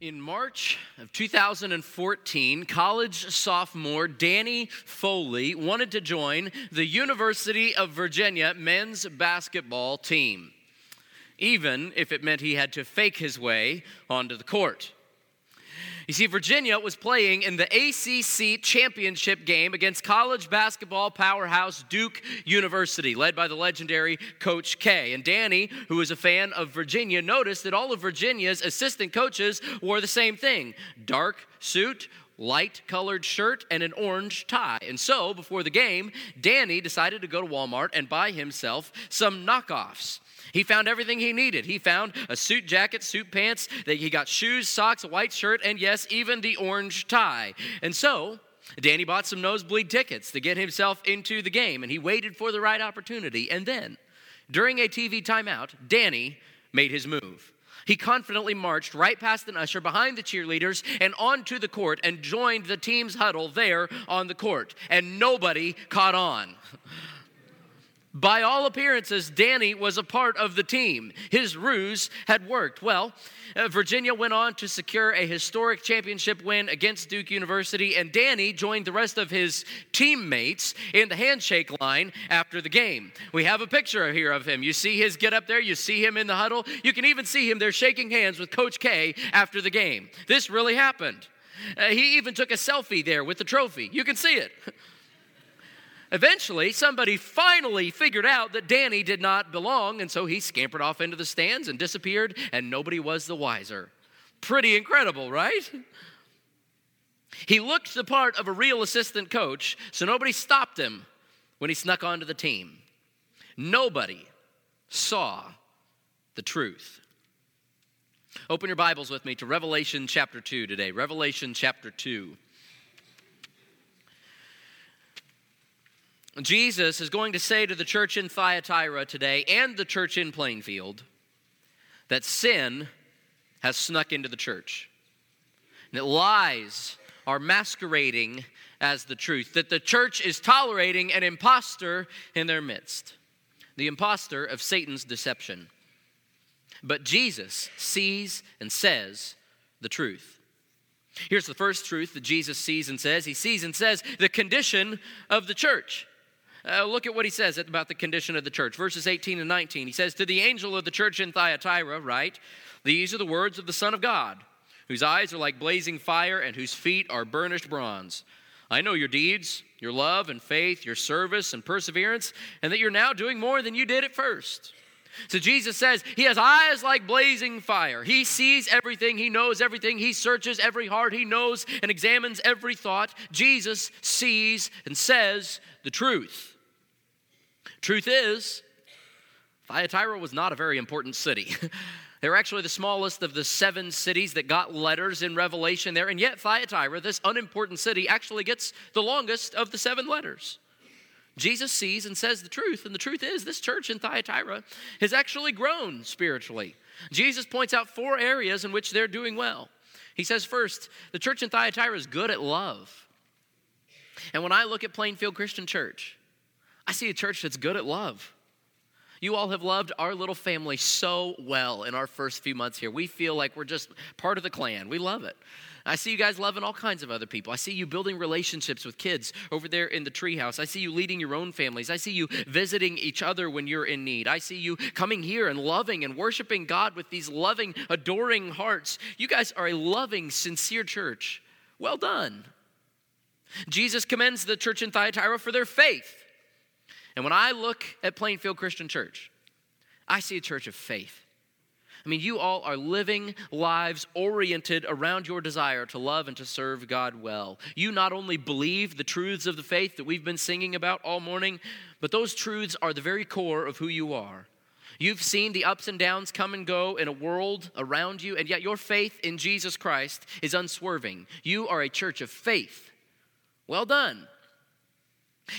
In March of 2014, college sophomore Danny Foley wanted to join the University of Virginia men's basketball team, even if it meant he had to fake his way onto the court. You see, Virginia was playing in the ACC championship game against college basketball powerhouse Duke University, led by the legendary Coach K. And Danny, who was a fan of Virginia, noticed that all of Virginia's assistant coaches wore the same thing dark suit, light colored shirt and an orange tie. And so, before the game, Danny decided to go to Walmart and buy himself some knockoffs. He found everything he needed. He found a suit jacket, suit pants, that he got shoes, socks, a white shirt, and yes, even the orange tie. And so, Danny bought some nosebleed tickets to get himself into the game, and he waited for the right opportunity. And then, during a TV timeout, Danny made his move. He confidently marched right past an usher behind the cheerleaders and onto the court and joined the team's huddle there on the court. And nobody caught on. By all appearances, Danny was a part of the team. His ruse had worked. Well, uh, Virginia went on to secure a historic championship win against Duke University, and Danny joined the rest of his teammates in the handshake line after the game. We have a picture here of him. You see his get up there, you see him in the huddle. You can even see him there shaking hands with Coach K after the game. This really happened. Uh, he even took a selfie there with the trophy. You can see it. Eventually, somebody finally figured out that Danny did not belong, and so he scampered off into the stands and disappeared, and nobody was the wiser. Pretty incredible, right? He looked the part of a real assistant coach, so nobody stopped him when he snuck onto the team. Nobody saw the truth. Open your Bibles with me to Revelation chapter 2 today. Revelation chapter 2. Jesus is going to say to the church in Thyatira today and the church in Plainfield that sin has snuck into the church. And that lies are masquerading as the truth, that the church is tolerating an impostor in their midst, the impostor of Satan's deception. But Jesus sees and says the truth. Here's the first truth that Jesus sees and says He sees and says the condition of the church. Uh, look at what he says about the condition of the church. Verses 18 and 19. He says, To the angel of the church in Thyatira, right? These are the words of the Son of God, whose eyes are like blazing fire and whose feet are burnished bronze. I know your deeds, your love and faith, your service and perseverance, and that you're now doing more than you did at first. So Jesus says he has eyes like blazing fire. He sees everything, he knows everything, he searches every heart, he knows and examines every thought. Jesus sees and says the truth. Truth is, Thyatira was not a very important city. they were actually the smallest of the seven cities that got letters in Revelation there, and yet Thyatira, this unimportant city, actually gets the longest of the seven letters. Jesus sees and says the truth, and the truth is, this church in Thyatira has actually grown spiritually. Jesus points out four areas in which they're doing well. He says, first, the church in Thyatira is good at love. And when I look at Plainfield Christian Church, I see a church that's good at love. You all have loved our little family so well in our first few months here. We feel like we're just part of the clan. We love it. I see you guys loving all kinds of other people. I see you building relationships with kids over there in the treehouse. I see you leading your own families. I see you visiting each other when you're in need. I see you coming here and loving and worshiping God with these loving, adoring hearts. You guys are a loving, sincere church. Well done. Jesus commends the church in Thyatira for their faith. And when I look at Plainfield Christian Church, I see a church of faith. I mean, you all are living lives oriented around your desire to love and to serve God well. You not only believe the truths of the faith that we've been singing about all morning, but those truths are the very core of who you are. You've seen the ups and downs come and go in a world around you, and yet your faith in Jesus Christ is unswerving. You are a church of faith. Well done.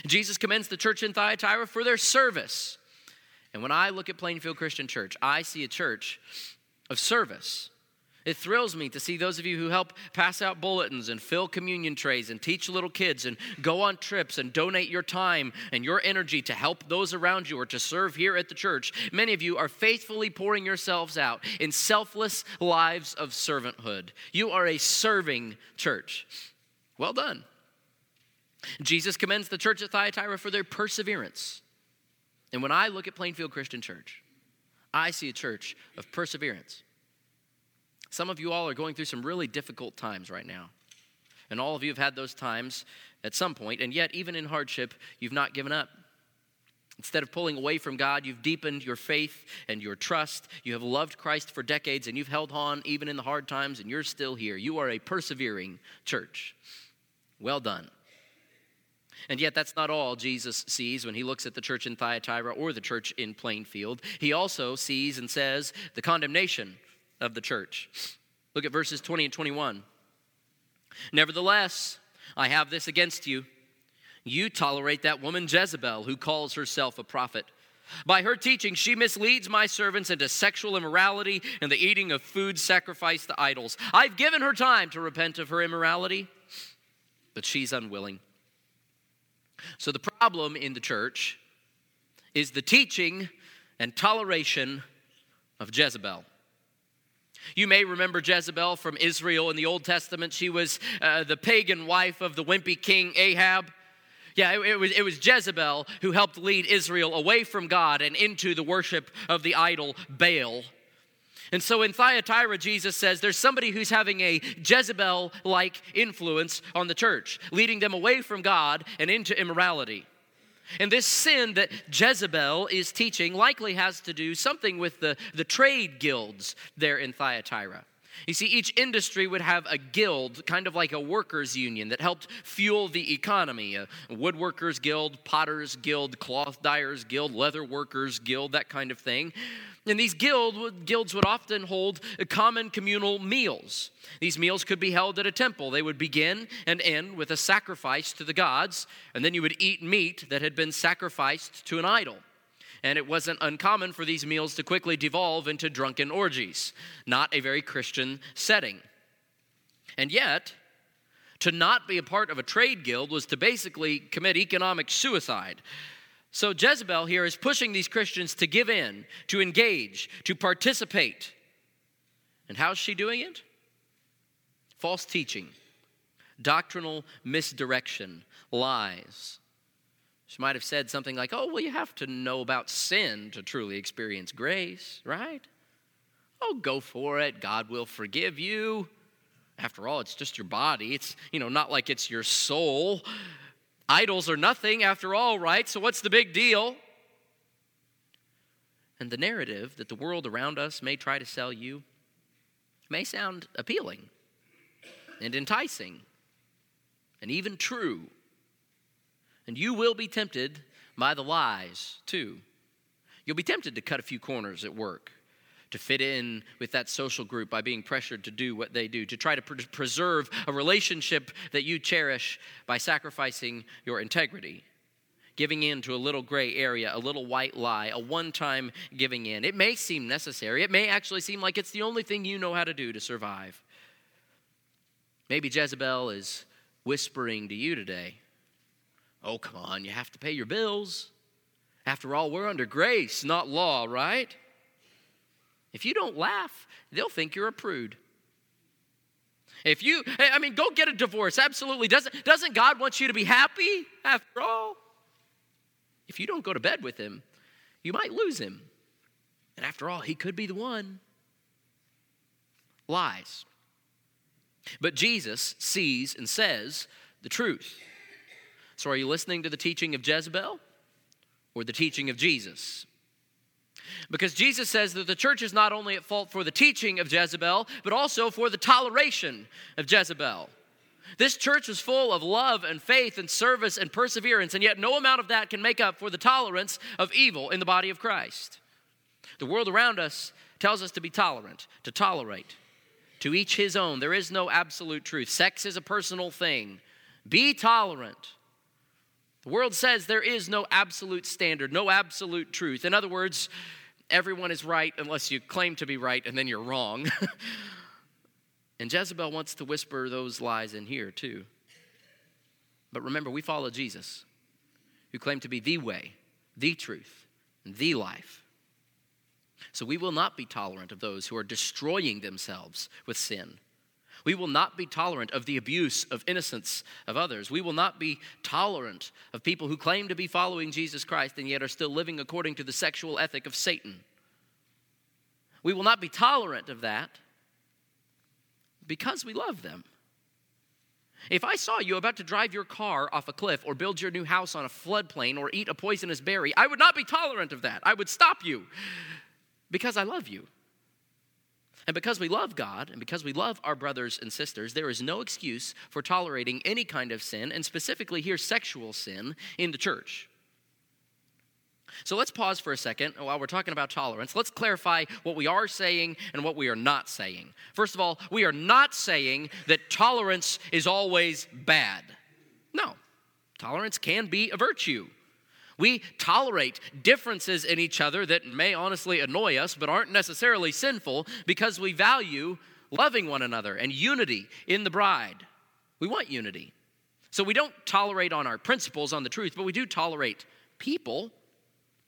Jesus commends the church in Thyatira for their service. And when I look at Plainfield Christian Church, I see a church of service. It thrills me to see those of you who help pass out bulletins and fill communion trays and teach little kids and go on trips and donate your time and your energy to help those around you or to serve here at the church. Many of you are faithfully pouring yourselves out in selfless lives of servanthood. You are a serving church. Well done. Jesus commends the church at Thyatira for their perseverance. And when I look at Plainfield Christian Church, I see a church of perseverance. Some of you all are going through some really difficult times right now. And all of you have had those times at some point, and yet, even in hardship, you've not given up. Instead of pulling away from God, you've deepened your faith and your trust. You have loved Christ for decades, and you've held on even in the hard times, and you're still here. You are a persevering church. Well done. And yet, that's not all Jesus sees when he looks at the church in Thyatira or the church in Plainfield. He also sees and says the condemnation of the church. Look at verses 20 and 21. Nevertheless, I have this against you. You tolerate that woman Jezebel, who calls herself a prophet. By her teaching, she misleads my servants into sexual immorality and the eating of food sacrificed to idols. I've given her time to repent of her immorality, but she's unwilling. So, the problem in the church is the teaching and toleration of Jezebel. You may remember Jezebel from Israel in the Old Testament. She was uh, the pagan wife of the wimpy king Ahab. Yeah, it, it, was, it was Jezebel who helped lead Israel away from God and into the worship of the idol Baal. And so in Thyatira, Jesus says there's somebody who's having a Jezebel like influence on the church, leading them away from God and into immorality. And this sin that Jezebel is teaching likely has to do something with the, the trade guilds there in Thyatira. You see, each industry would have a guild, kind of like a workers' union, that helped fuel the economy. A woodworkers' guild, potters' guild, cloth dyers' guild, leather workers' guild, that kind of thing. And these guild, guilds would often hold common communal meals. These meals could be held at a temple. They would begin and end with a sacrifice to the gods, and then you would eat meat that had been sacrificed to an idol. And it wasn't uncommon for these meals to quickly devolve into drunken orgies. Not a very Christian setting. And yet, to not be a part of a trade guild was to basically commit economic suicide. So Jezebel here is pushing these Christians to give in, to engage, to participate. And how's she doing it? False teaching, doctrinal misdirection, lies. She might have said something like, Oh, well, you have to know about sin to truly experience grace, right? Oh, go for it. God will forgive you. After all, it's just your body. It's, you know, not like it's your soul. Idols are nothing after all, right? So what's the big deal? And the narrative that the world around us may try to sell you may sound appealing and enticing and even true. And you will be tempted by the lies too. You'll be tempted to cut a few corners at work to fit in with that social group by being pressured to do what they do, to try to pre- preserve a relationship that you cherish by sacrificing your integrity. Giving in to a little gray area, a little white lie, a one time giving in. It may seem necessary. It may actually seem like it's the only thing you know how to do to survive. Maybe Jezebel is whispering to you today Oh, come on, you have to pay your bills. After all, we're under grace, not law, right? If you don't laugh, they'll think you're a prude. If you, I mean, go get a divorce. Absolutely. Doesn't, doesn't God want you to be happy after all? If you don't go to bed with him, you might lose him. And after all, he could be the one. Lies. But Jesus sees and says the truth. So are you listening to the teaching of Jezebel or the teaching of Jesus? Because Jesus says that the church is not only at fault for the teaching of Jezebel, but also for the toleration of Jezebel. This church was full of love and faith and service and perseverance, and yet no amount of that can make up for the tolerance of evil in the body of Christ. The world around us tells us to be tolerant, to tolerate, to each his own. There is no absolute truth. Sex is a personal thing. Be tolerant. The world says there is no absolute standard, no absolute truth. In other words, everyone is right unless you claim to be right and then you're wrong. And Jezebel wants to whisper those lies in here too. But remember, we follow Jesus, who claimed to be the way, the truth, and the life. So we will not be tolerant of those who are destroying themselves with sin. We will not be tolerant of the abuse of innocence of others. We will not be tolerant of people who claim to be following Jesus Christ and yet are still living according to the sexual ethic of Satan. We will not be tolerant of that because we love them. If I saw you about to drive your car off a cliff or build your new house on a floodplain or eat a poisonous berry, I would not be tolerant of that. I would stop you because I love you. And because we love God and because we love our brothers and sisters, there is no excuse for tolerating any kind of sin, and specifically here, sexual sin, in the church. So let's pause for a second while we're talking about tolerance. Let's clarify what we are saying and what we are not saying. First of all, we are not saying that tolerance is always bad. No, tolerance can be a virtue. We tolerate differences in each other that may honestly annoy us but aren't necessarily sinful because we value loving one another and unity in the bride. We want unity. So we don't tolerate on our principles, on the truth, but we do tolerate people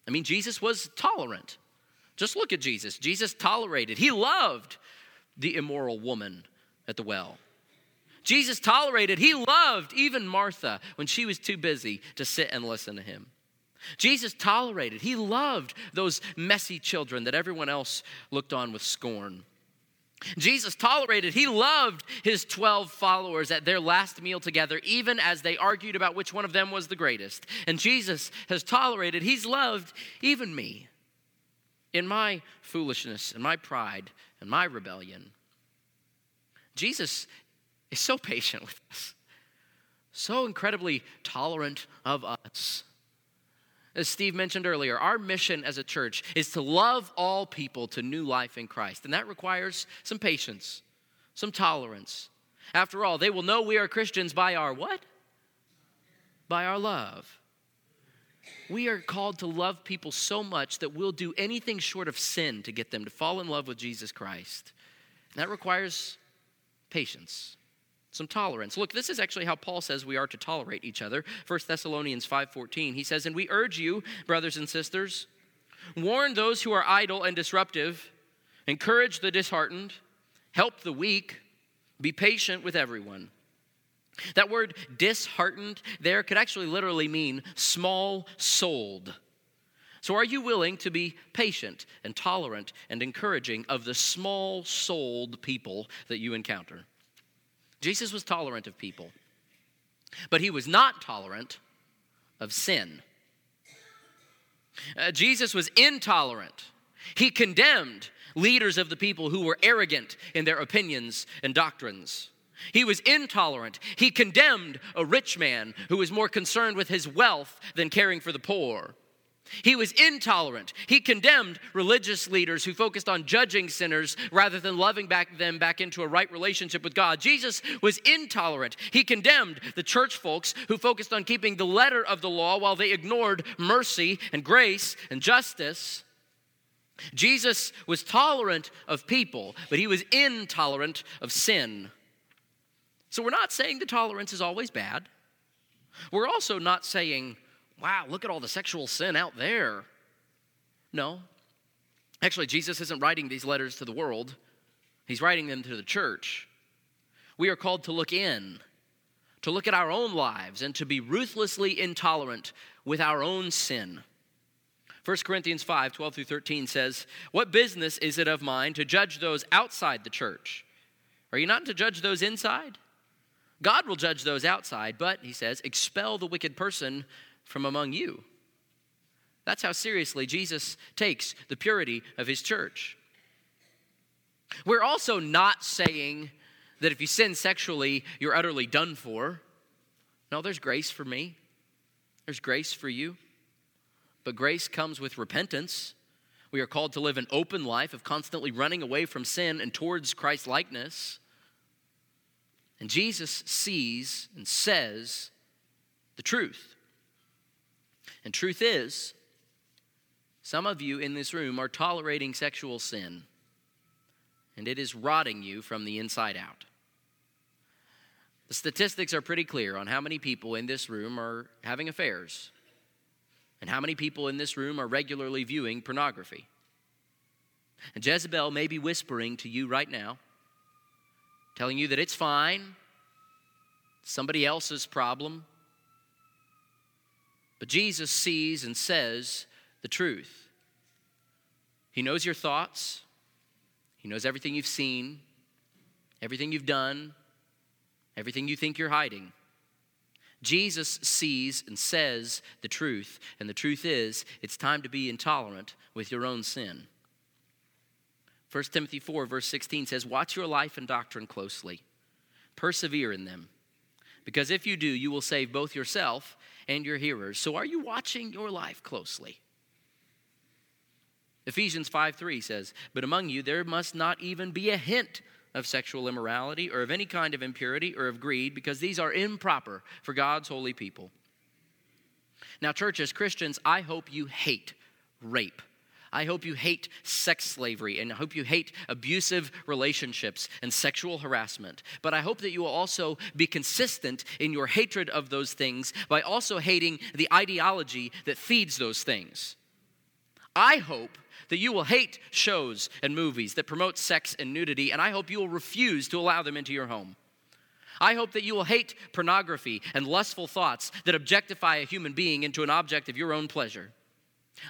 I mean, Jesus was tolerant. Just look at Jesus. Jesus tolerated, he loved the immoral woman at the well. Jesus tolerated, he loved even Martha when she was too busy to sit and listen to him. Jesus tolerated, he loved those messy children that everyone else looked on with scorn. Jesus tolerated, he loved his 12 followers at their last meal together, even as they argued about which one of them was the greatest. And Jesus has tolerated, he's loved even me in my foolishness and my pride and my rebellion. Jesus is so patient with us, so incredibly tolerant of us. As Steve mentioned earlier, our mission as a church is to love all people to new life in Christ. And that requires some patience, some tolerance. After all, they will know we are Christians by our what? By our love. We are called to love people so much that we'll do anything short of sin to get them to fall in love with Jesus Christ. And that requires patience some tolerance. Look, this is actually how Paul says we are to tolerate each other. 1 Thessalonians 5:14. He says, "And we urge you, brothers and sisters, warn those who are idle and disruptive, encourage the disheartened, help the weak, be patient with everyone." That word disheartened there could actually literally mean small souled. So, are you willing to be patient and tolerant and encouraging of the small souled people that you encounter? Jesus was tolerant of people, but he was not tolerant of sin. Uh, Jesus was intolerant. He condemned leaders of the people who were arrogant in their opinions and doctrines. He was intolerant. He condemned a rich man who was more concerned with his wealth than caring for the poor. He was intolerant. He condemned religious leaders who focused on judging sinners rather than loving back them back into a right relationship with God. Jesus was intolerant. He condemned the church folks who focused on keeping the letter of the law while they ignored mercy and grace and justice. Jesus was tolerant of people, but he was intolerant of sin. So we're not saying the tolerance is always bad. We're also not saying wow, look at all the sexual sin out there. No. Actually, Jesus isn't writing these letters to the world, he's writing them to the church. We are called to look in, to look at our own lives, and to be ruthlessly intolerant with our own sin. 1 Corinthians 5 12 through 13 says, What business is it of mine to judge those outside the church? Are you not to judge those inside? God will judge those outside, but, he says, expel the wicked person from among you. That's how seriously Jesus takes the purity of his church. We're also not saying that if you sin sexually, you're utterly done for. No, there's grace for me, there's grace for you. But grace comes with repentance. We are called to live an open life of constantly running away from sin and towards Christ likeness. And Jesus sees and says the truth. And truth is, some of you in this room are tolerating sexual sin. and it is rotting you from the inside out. The statistics are pretty clear on how many people in this room are having affairs and how many people in this room are regularly viewing pornography. And Jezebel may be whispering to you right now, telling you that it's fine, somebody else's problem. But Jesus sees and says the truth. He knows your thoughts, He knows everything you've seen, everything you've done, everything you think you're hiding. Jesus sees and says the truth, and the truth is it's time to be intolerant with your own sin. 1 Timothy 4, verse 16 says, Watch your life and doctrine closely, persevere in them, because if you do, you will save both yourself and your hearers. So, are you watching your life closely? Ephesians 5 3 says, But among you there must not even be a hint of sexual immorality or of any kind of impurity or of greed, because these are improper for God's holy people. Now, church, as Christians, I hope you hate rape. I hope you hate sex slavery and I hope you hate abusive relationships and sexual harassment. But I hope that you will also be consistent in your hatred of those things by also hating the ideology that feeds those things. I hope that you will hate shows and movies that promote sex and nudity, and I hope you will refuse to allow them into your home. I hope that you will hate pornography and lustful thoughts that objectify a human being into an object of your own pleasure.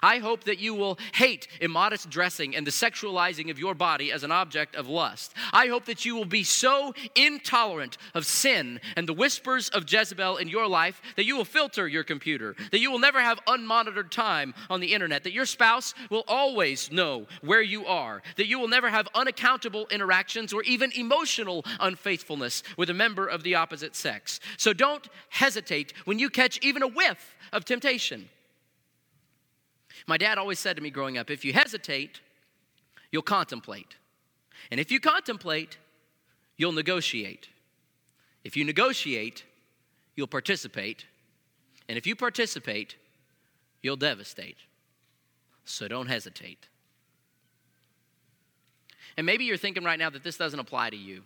I hope that you will hate immodest dressing and the sexualizing of your body as an object of lust. I hope that you will be so intolerant of sin and the whispers of Jezebel in your life that you will filter your computer, that you will never have unmonitored time on the internet, that your spouse will always know where you are, that you will never have unaccountable interactions or even emotional unfaithfulness with a member of the opposite sex. So don't hesitate when you catch even a whiff of temptation. My dad always said to me growing up if you hesitate, you'll contemplate. And if you contemplate, you'll negotiate. If you negotiate, you'll participate. And if you participate, you'll devastate. So don't hesitate. And maybe you're thinking right now that this doesn't apply to you.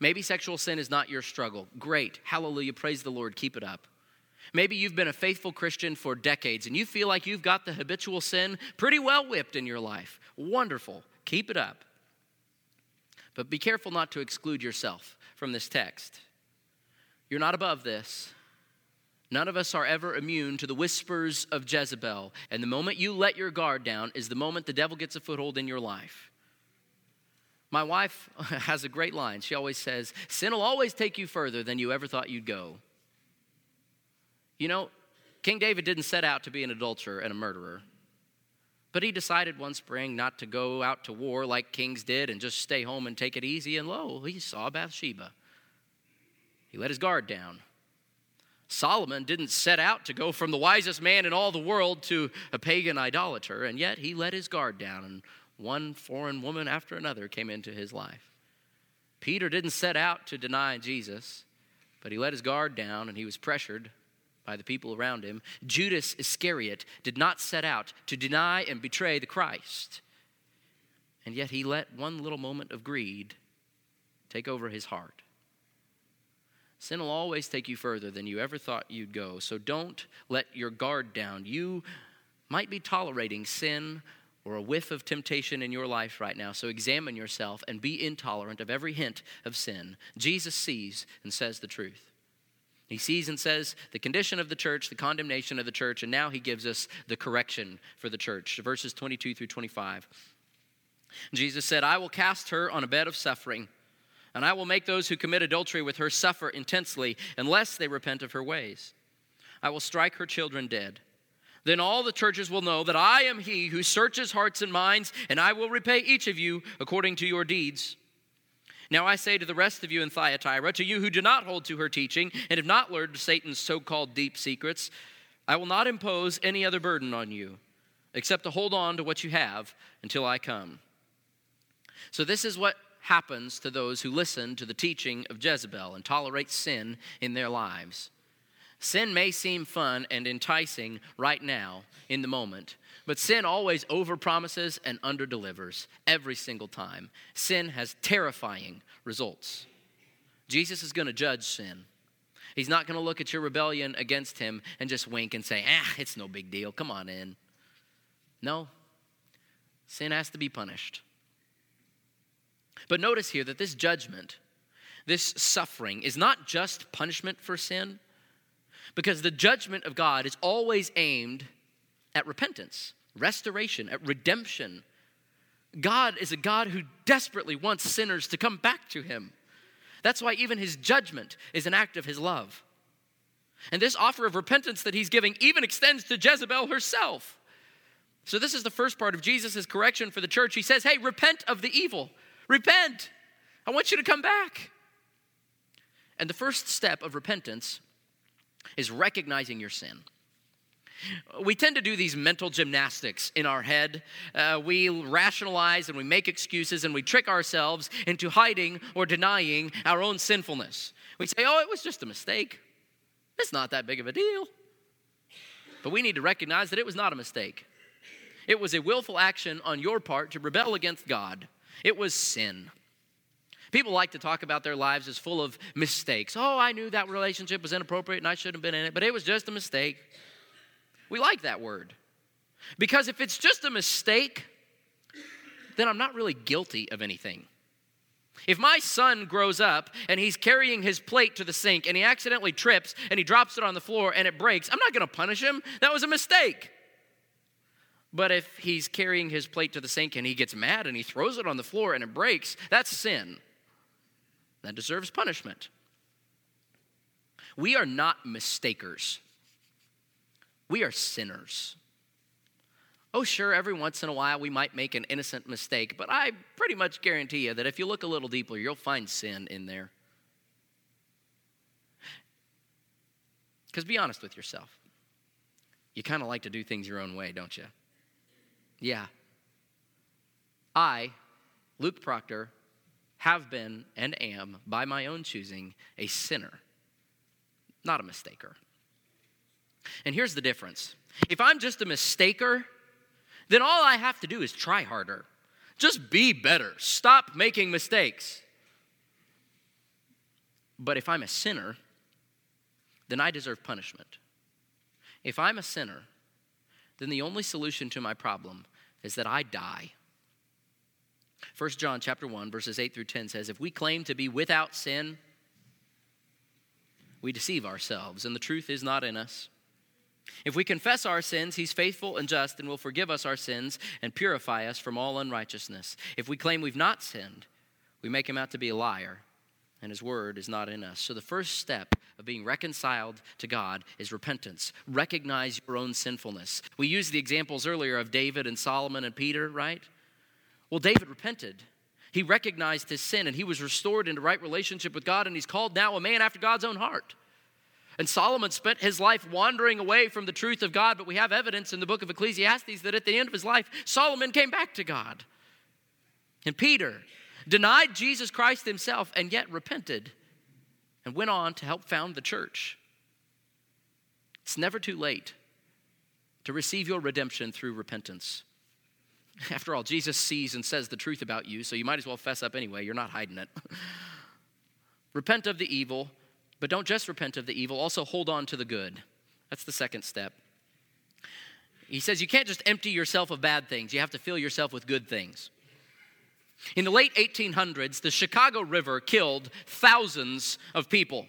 Maybe sexual sin is not your struggle. Great. Hallelujah. Praise the Lord. Keep it up. Maybe you've been a faithful Christian for decades and you feel like you've got the habitual sin pretty well whipped in your life. Wonderful. Keep it up. But be careful not to exclude yourself from this text. You're not above this. None of us are ever immune to the whispers of Jezebel. And the moment you let your guard down is the moment the devil gets a foothold in your life. My wife has a great line. She always says, Sin will always take you further than you ever thought you'd go. You know, King David didn't set out to be an adulterer and a murderer. But he decided one spring not to go out to war like kings did and just stay home and take it easy. And lo, he saw Bathsheba. He let his guard down. Solomon didn't set out to go from the wisest man in all the world to a pagan idolater, and yet he let his guard down, and one foreign woman after another came into his life. Peter didn't set out to deny Jesus, but he let his guard down, and he was pressured by the people around him, Judas Iscariot did not set out to deny and betray the Christ. And yet he let one little moment of greed take over his heart. Sin will always take you further than you ever thought you'd go. So don't let your guard down. You might be tolerating sin or a whiff of temptation in your life right now. So examine yourself and be intolerant of every hint of sin. Jesus sees and says the truth. He sees and says the condition of the church, the condemnation of the church, and now he gives us the correction for the church. Verses 22 through 25. Jesus said, I will cast her on a bed of suffering, and I will make those who commit adultery with her suffer intensely unless they repent of her ways. I will strike her children dead. Then all the churches will know that I am he who searches hearts and minds, and I will repay each of you according to your deeds. Now I say to the rest of you in Thyatira, to you who do not hold to her teaching and have not learned Satan's so called deep secrets, I will not impose any other burden on you except to hold on to what you have until I come. So, this is what happens to those who listen to the teaching of Jezebel and tolerate sin in their lives. Sin may seem fun and enticing right now in the moment, but sin always overpromises and underdelivers every single time. Sin has terrifying results. Jesus is going to judge sin. He's not going to look at your rebellion against him and just wink and say, ah, it's no big deal. Come on in. No, sin has to be punished. But notice here that this judgment, this suffering, is not just punishment for sin because the judgment of God is always aimed at repentance, restoration, at redemption. God is a God who desperately wants sinners to come back to him. That's why even his judgment is an act of his love. And this offer of repentance that he's giving even extends to Jezebel herself. So, this is the first part of Jesus' correction for the church. He says, Hey, repent of the evil. Repent. I want you to come back. And the first step of repentance is recognizing your sin. We tend to do these mental gymnastics in our head. Uh, we rationalize and we make excuses and we trick ourselves into hiding or denying our own sinfulness. We say, oh, it was just a mistake. It's not that big of a deal. But we need to recognize that it was not a mistake. It was a willful action on your part to rebel against God, it was sin. People like to talk about their lives as full of mistakes. Oh, I knew that relationship was inappropriate and I shouldn't have been in it, but it was just a mistake. We like that word. Because if it's just a mistake, then I'm not really guilty of anything. If my son grows up and he's carrying his plate to the sink and he accidentally trips and he drops it on the floor and it breaks, I'm not going to punish him. That was a mistake. But if he's carrying his plate to the sink and he gets mad and he throws it on the floor and it breaks, that's sin that deserves punishment. We are not mistakers, we are sinners. Oh, sure, every once in a while we might make an innocent mistake, but I pretty much guarantee you that if you look a little deeper, you'll find sin in there. Because be honest with yourself. You kind of like to do things your own way, don't you? Yeah. I, Luke Proctor, have been and am, by my own choosing, a sinner, not a mistaker. And here's the difference if I'm just a mistaker, then all I have to do is try harder. Just be better. Stop making mistakes. But if I'm a sinner, then I deserve punishment. If I'm a sinner, then the only solution to my problem is that I die 1 John chapter 1 verses 8 through 10 says if we claim to be without sin we deceive ourselves and the truth is not in us. If we confess our sins, he's faithful and just and will forgive us our sins and purify us from all unrighteousness. If we claim we've not sinned, we make him out to be a liar and his word is not in us. So the first step of being reconciled to God is repentance. Recognize your own sinfulness. We used the examples earlier of David and Solomon and Peter, right? Well, David repented. He recognized his sin and he was restored into right relationship with God, and he's called now a man after God's own heart. And Solomon spent his life wandering away from the truth of God, but we have evidence in the book of Ecclesiastes that at the end of his life, Solomon came back to God. And Peter denied Jesus Christ himself and yet repented and went on to help found the church. It's never too late to receive your redemption through repentance. After all, Jesus sees and says the truth about you, so you might as well fess up anyway. You're not hiding it. repent of the evil, but don't just repent of the evil, also hold on to the good. That's the second step. He says you can't just empty yourself of bad things, you have to fill yourself with good things. In the late 1800s, the Chicago River killed thousands of people.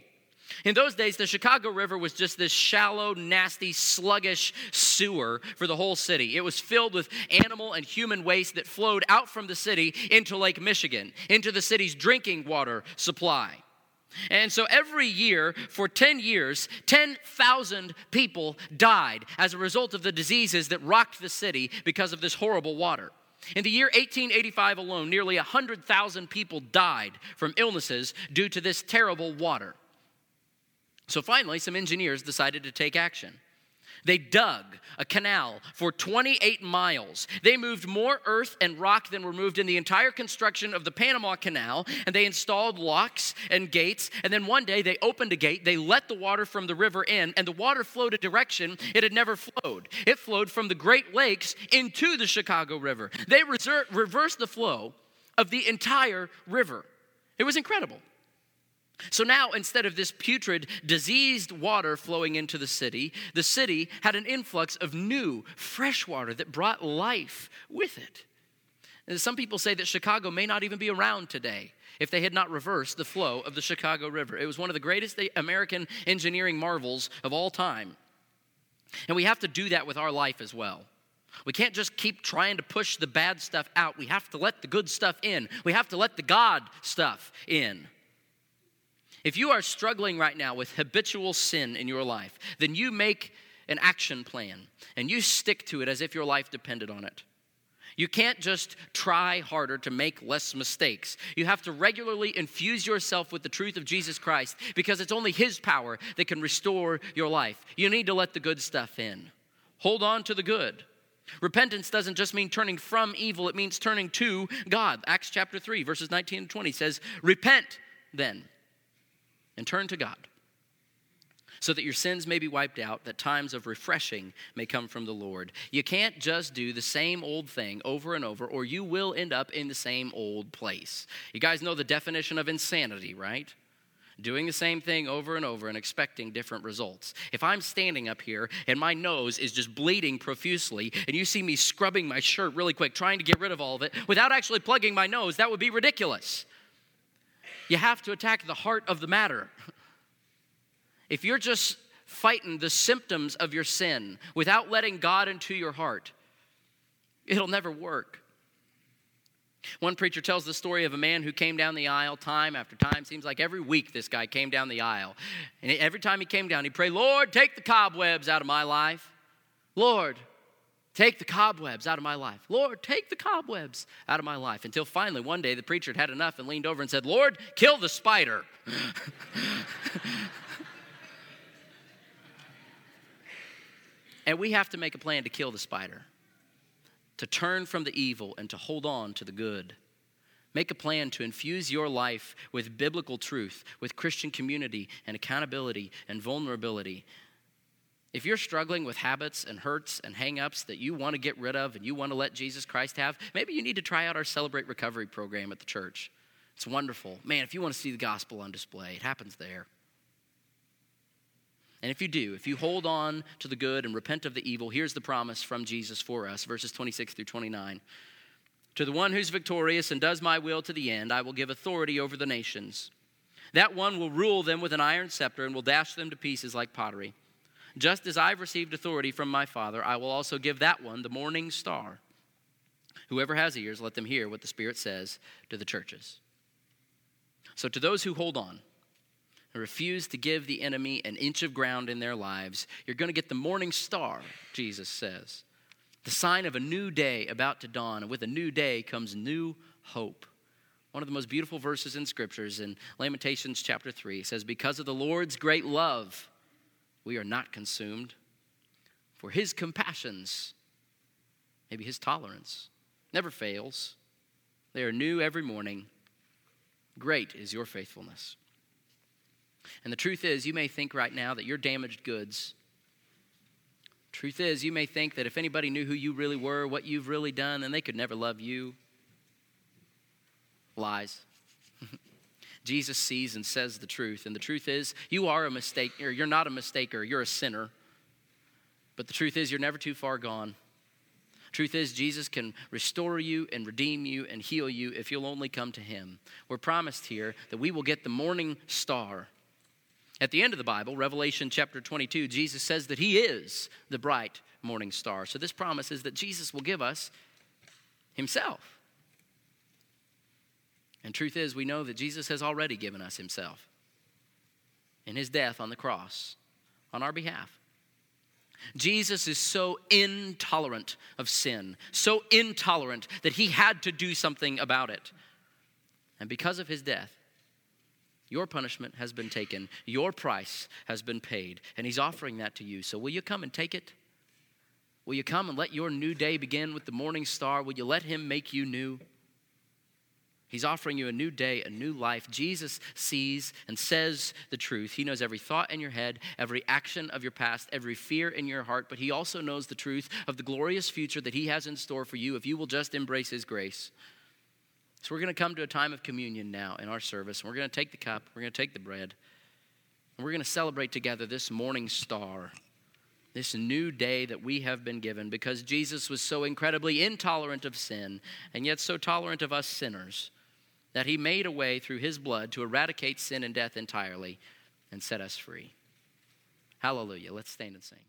In those days, the Chicago River was just this shallow, nasty, sluggish sewer for the whole city. It was filled with animal and human waste that flowed out from the city into Lake Michigan, into the city's drinking water supply. And so every year, for 10 years, 10,000 people died as a result of the diseases that rocked the city because of this horrible water. In the year 1885 alone, nearly 100,000 people died from illnesses due to this terrible water. So finally, some engineers decided to take action. They dug a canal for 28 miles. They moved more earth and rock than were moved in the entire construction of the Panama Canal, and they installed locks and gates. And then one day they opened a gate, they let the water from the river in, and the water flowed a direction it had never flowed. It flowed from the Great Lakes into the Chicago River. They reversed the flow of the entire river. It was incredible. So now, instead of this putrid, diseased water flowing into the city, the city had an influx of new, fresh water that brought life with it. And some people say that Chicago may not even be around today if they had not reversed the flow of the Chicago River. It was one of the greatest American engineering marvels of all time. And we have to do that with our life as well. We can't just keep trying to push the bad stuff out. We have to let the good stuff in. We have to let the God stuff in. If you are struggling right now with habitual sin in your life, then you make an action plan and you stick to it as if your life depended on it. You can't just try harder to make less mistakes. You have to regularly infuse yourself with the truth of Jesus Christ because it's only His power that can restore your life. You need to let the good stuff in. Hold on to the good. Repentance doesn't just mean turning from evil, it means turning to God. Acts chapter 3, verses 19 and 20 says, Repent then and turn to God so that your sins may be wiped out, that times of refreshing may come from the Lord. You can't just do the same old thing over and over, or you will end up in the same old place. You guys know the definition of insanity, right? Doing the same thing over and over and expecting different results. If I'm standing up here and my nose is just bleeding profusely, and you see me scrubbing my shirt really quick, trying to get rid of all of it, without actually plugging my nose, that would be ridiculous. You have to attack the heart of the matter. If you're just fighting the symptoms of your sin without letting God into your heart, it'll never work. One preacher tells the story of a man who came down the aisle time after time. Seems like every week this guy came down the aisle. And every time he came down, he prayed, Lord, take the cobwebs out of my life. Lord, Take the cobwebs out of my life. Lord, take the cobwebs out of my life. Until finally, one day, the preacher had had enough and leaned over and said, Lord, kill the spider. and we have to make a plan to kill the spider, to turn from the evil and to hold on to the good. Make a plan to infuse your life with biblical truth, with Christian community and accountability and vulnerability if you're struggling with habits and hurts and hangups that you want to get rid of and you want to let Jesus Christ have, maybe you need to try out our Celebrate Recovery program at the church. It's wonderful. Man, if you want to see the gospel on display, it happens there. And if you do, if you hold on to the good and repent of the evil, here's the promise from Jesus for us, verses 26 through 29. To the one who's victorious and does my will to the end, I will give authority over the nations. That one will rule them with an iron scepter and will dash them to pieces like pottery. Just as I've received authority from my Father, I will also give that one the morning star. Whoever has ears, let them hear what the Spirit says to the churches. So, to those who hold on and refuse to give the enemy an inch of ground in their lives, you're going to get the morning star, Jesus says. The sign of a new day about to dawn. And with a new day comes new hope. One of the most beautiful verses in scriptures in Lamentations chapter 3 says, Because of the Lord's great love, we are not consumed. For his compassions, maybe his tolerance, never fails. They are new every morning. Great is your faithfulness. And the truth is, you may think right now that you're damaged goods. Truth is, you may think that if anybody knew who you really were, what you've really done, then they could never love you. Lies. Jesus sees and says the truth. And the truth is, you are a mistake, or you're not a mistaker, you're a sinner. But the truth is, you're never too far gone. Truth is, Jesus can restore you and redeem you and heal you if you'll only come to Him. We're promised here that we will get the morning star. At the end of the Bible, Revelation chapter 22, Jesus says that He is the bright morning star. So this promise is that Jesus will give us Himself. And truth is, we know that Jesus has already given us himself in his death on the cross on our behalf. Jesus is so intolerant of sin, so intolerant that he had to do something about it. And because of his death, Your punishment has been taken, your price has been paid, and He's offering that to you. So, will you come and take it? Will you come and let your new day begin with the morning star? Will you let Him make you new? He's offering you a new day, a new life. Jesus sees and says the truth. He knows every thought in your head, every action of your past, every fear in your heart, but He also knows the truth of the glorious future that He has in store for you if you will just embrace His grace. So, we're going to come to a time of communion now in our service. We're going to take the cup, we're going to take the bread, and we're going to celebrate together this morning star this new day that we have been given because Jesus was so incredibly intolerant of sin and yet so tolerant of us sinners that he made a way through his blood to eradicate sin and death entirely and set us free. Hallelujah. Let's stand and sing.